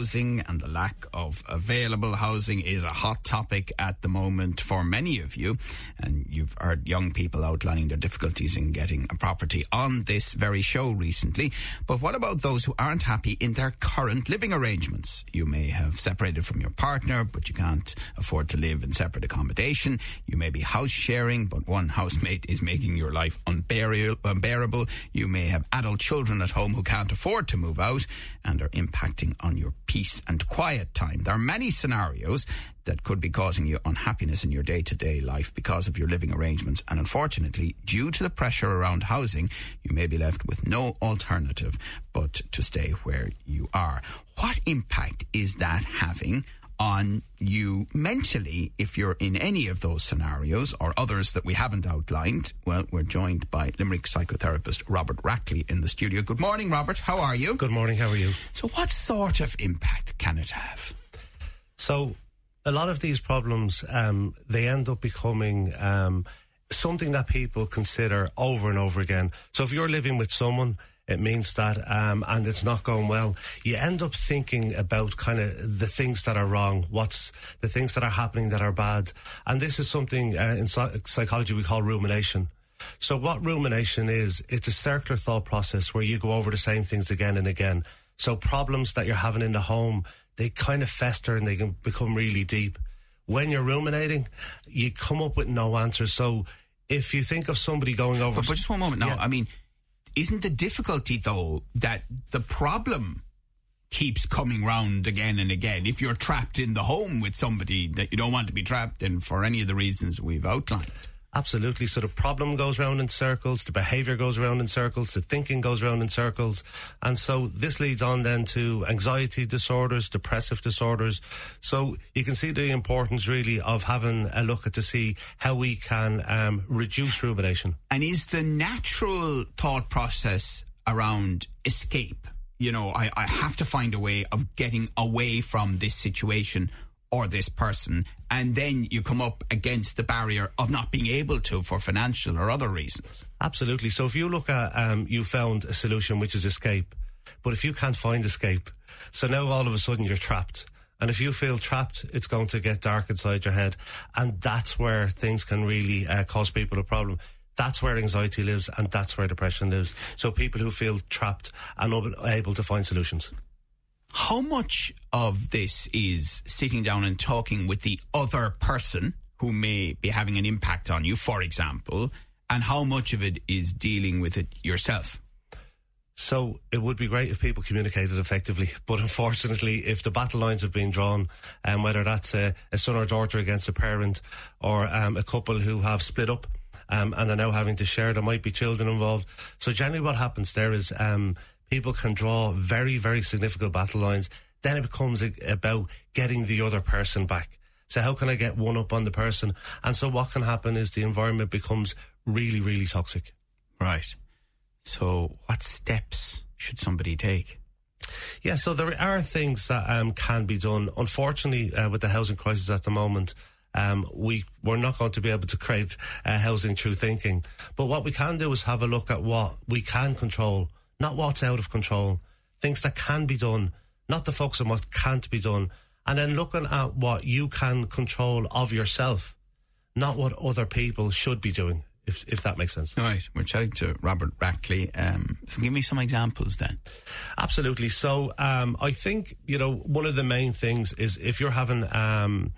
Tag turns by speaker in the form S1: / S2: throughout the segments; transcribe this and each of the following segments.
S1: Housing and the lack of available housing is a hot topic at the moment for many of you. And you've heard young people outlining their difficulties in getting a property on this very show recently. But what about those who aren't happy in their current living arrangements? You may have separated from your partner, but you can't afford to live in separate accommodation. You may be house sharing, but one housemate is making your life unbearable. You may have adult children at home who can't afford to move out and are impacting on your peace and quiet time. There are many scenarios that could be causing you unhappiness in your day to day life because of your living arrangements. And unfortunately, due to the pressure around housing, you may be left with no alternative but to stay where you are. What impact is that having on you mentally if you're in any of those scenarios or others that we haven't outlined. Well, we're joined by Limerick psychotherapist Robert Rackley in the studio. Good morning, Robert. How are you?
S2: Good morning. How are you?
S1: So, what sort of impact can it have?
S2: So, a lot of these problems um, they end up becoming um, something that people consider over and over again. So, if you're living with someone it means that, um, and it's not going well. You end up thinking about kind of the things that are wrong, what's the things that are happening that are bad. And this is something uh, in psychology we call rumination. So what rumination is, it's a circular thought process where you go over the same things again and again. So problems that you're having in the home, they kind of fester and they can become really deep. When you're ruminating, you come up with no answers. So if you think of somebody going over,
S1: but, but just one moment now. Yeah. I mean, isn't the difficulty though that the problem keeps coming round again and again if you're trapped in the home with somebody that you don't want to be trapped in for any of the reasons we've outlined?
S2: Absolutely. So the problem goes around in circles, the behavior goes around in circles, the thinking goes around in circles. And so this leads on then to anxiety disorders, depressive disorders. So you can see the importance really of having a look at to see how we can um, reduce rumination.
S1: And is the natural thought process around escape? You know, I, I have to find a way of getting away from this situation or this person, and then you come up against the barrier of not being able to for financial or other reasons.
S2: Absolutely. So if you look at, um, you found a solution which is escape, but if you can't find escape, so now all of a sudden you're trapped. And if you feel trapped, it's going to get dark inside your head. And that's where things can really uh, cause people a problem. That's where anxiety lives and that's where depression lives. So people who feel trapped and unable to find solutions.
S1: How much of this is sitting down and talking with the other person who may be having an impact on you, for example, and how much of it is dealing with it yourself?
S2: So it would be great if people communicated effectively, but unfortunately, if the battle lines have been drawn, and um, whether that's a, a, son or daughter against a parent, or um, a couple who have split up um, and are now having to share, there might be children involved. So generally, what happens there is um, people can draw very, very significant battle lines. Then it becomes a, about getting the other person back. So how can I get one up on the person? And so what can happen is the environment becomes really, really toxic.
S1: Right. So what steps should somebody take?
S2: Yeah, so there are things that um, can be done. Unfortunately, uh, with the housing crisis at the moment, um, we we're not going to be able to create uh, housing through thinking. But what we can do is have a look at what we can control not what's out of control, things that can be done, not the focus on what can't be done, and then looking at what you can control of yourself, not what other people should be doing. If, if that makes sense.
S1: All right. We're chatting to Robert Rackley. Um, give me some examples then.
S2: Absolutely. So um, I think, you know, one of the main things is if you're having, um,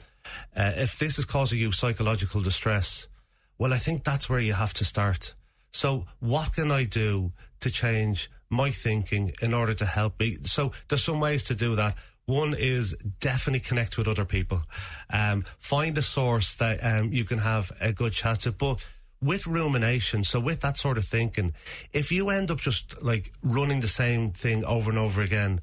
S2: uh, if this is causing you psychological distress, well, I think that's where you have to start. So what can I do to change my thinking in order to help me. So there's some ways to do that. One is definitely connect with other people. Um, find a source that um, you can have a good chat to. But with rumination, so with that sort of thinking, if you end up just like running the same thing over and over again,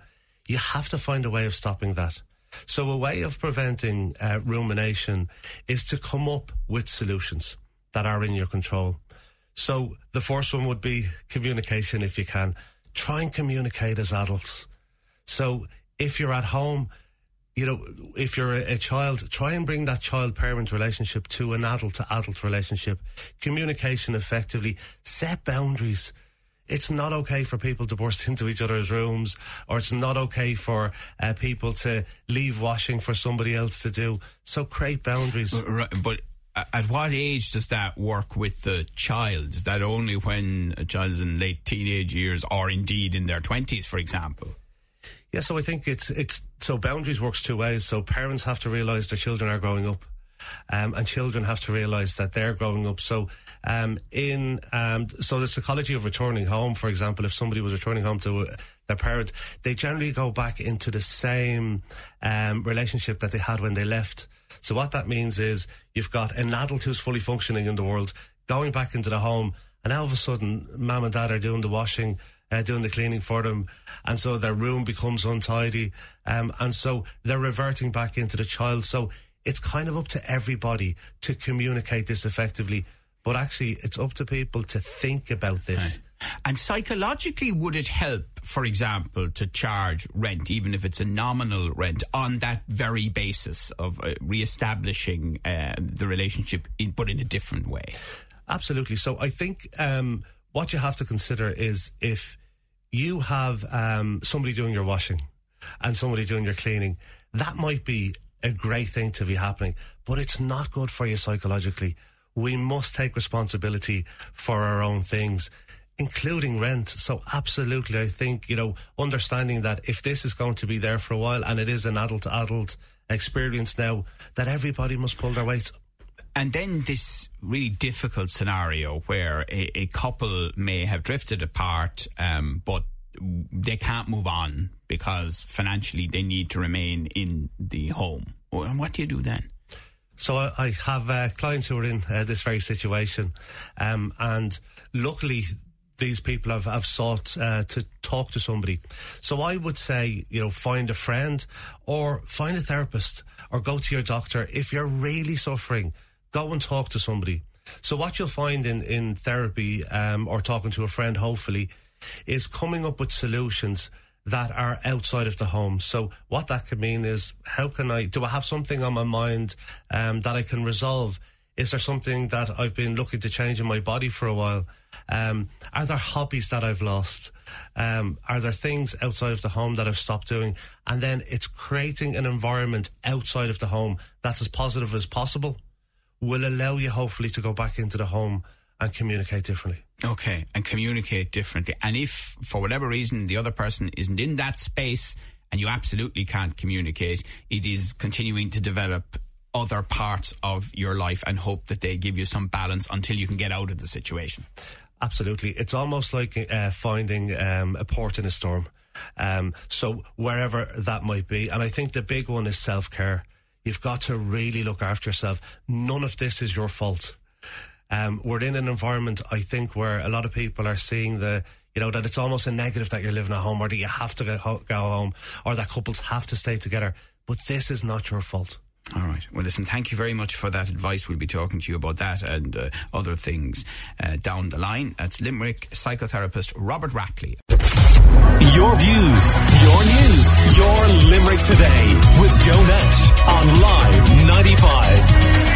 S2: you have to find a way of stopping that. So a way of preventing uh, rumination is to come up with solutions that are in your control. So the first one would be communication if you can. Try and communicate as adults. So if you're at home, you know, if you're a, a child, try and bring that child parent relationship to an adult to adult relationship. Communication effectively, set boundaries. It's not okay for people to burst into each other's rooms, or it's not okay for uh, people to leave washing for somebody else to do. So create boundaries.
S1: Right, but at what age does that work with the child? Is that only when a in late teenage years or indeed in their 20s, for example?
S2: Yeah, so I think it's it's so boundaries works two ways. So parents have to realise their children are growing up, um, and children have to realise that they're growing up. So um, in um, so the psychology of returning home, for example, if somebody was returning home to uh, their parent, they generally go back into the same um, relationship that they had when they left. So what that means is you've got an adult who's fully functioning in the world going back into the home, and all of a sudden, mom and dad are doing the washing. Uh, doing the cleaning for them, and so their room becomes untidy, um, and so they're reverting back into the child. So it's kind of up to everybody to communicate this effectively, but actually, it's up to people to think about this.
S1: And psychologically, would it help, for example, to charge rent, even if it's a nominal rent, on that very basis of uh, re-establishing uh, the relationship, in, but in a different way?
S2: Absolutely. So I think um, what you have to consider is if you have um, somebody doing your washing and somebody doing your cleaning, that might be a great thing to be happening, but it's not good for you psychologically. We must take responsibility for our own things including rent. So absolutely, I think, you know, understanding that if this is going to be there for a while and it is an adult to adult experience now, that everybody must pull their weight.
S1: And then this really difficult scenario where a, a couple may have drifted apart, um, but they can't move on because financially they need to remain in the home. And what do you do then?
S2: So I, have uh, clients who are in uh, this very situation, um, and luckily these people have, have sought uh, to talk to somebody. So I would say, you know, find a friend or find a therapist or go to your doctor. If you're really suffering, go and talk to somebody. So what you'll find in, in therapy um, or talking to a friend, hopefully, is coming up with solutions that are outside of the home. So what that could mean is, how can I, do I have something on my mind um, that I can resolve? Is there something that I've been looking to change in my body for a while? Um, are there hobbies that I've lost? Um, are there things outside of the home that I've stopped doing? And then it's creating an environment outside of the home that's as positive as possible will allow you hopefully to go back into the home and communicate differently.
S1: Okay, and communicate differently. And if for whatever reason the other person isn't in that space and you absolutely can't communicate, it is continuing to develop other parts of your life and hope that they give you some balance until you can get out of the situation.
S2: Absolutely. It's almost like uh, finding um, a port in a storm. Um, so wherever that might be. And I think the big one is self care. You've got to really look after yourself. None of this is your fault. Um, we're in an environment, I think, where a lot of people are seeing the, you know, that it's almost a negative that you're living at home or that you have to go, go home or that couples have to stay together. But this is not your fault.
S1: All right. Well, listen, thank you very much for that advice. We'll be talking to you about that and uh, other things uh, down the line. That's Limerick psychotherapist Robert Rackley.
S3: Your views, your news, your Limerick today with Joe Nash on Live 95.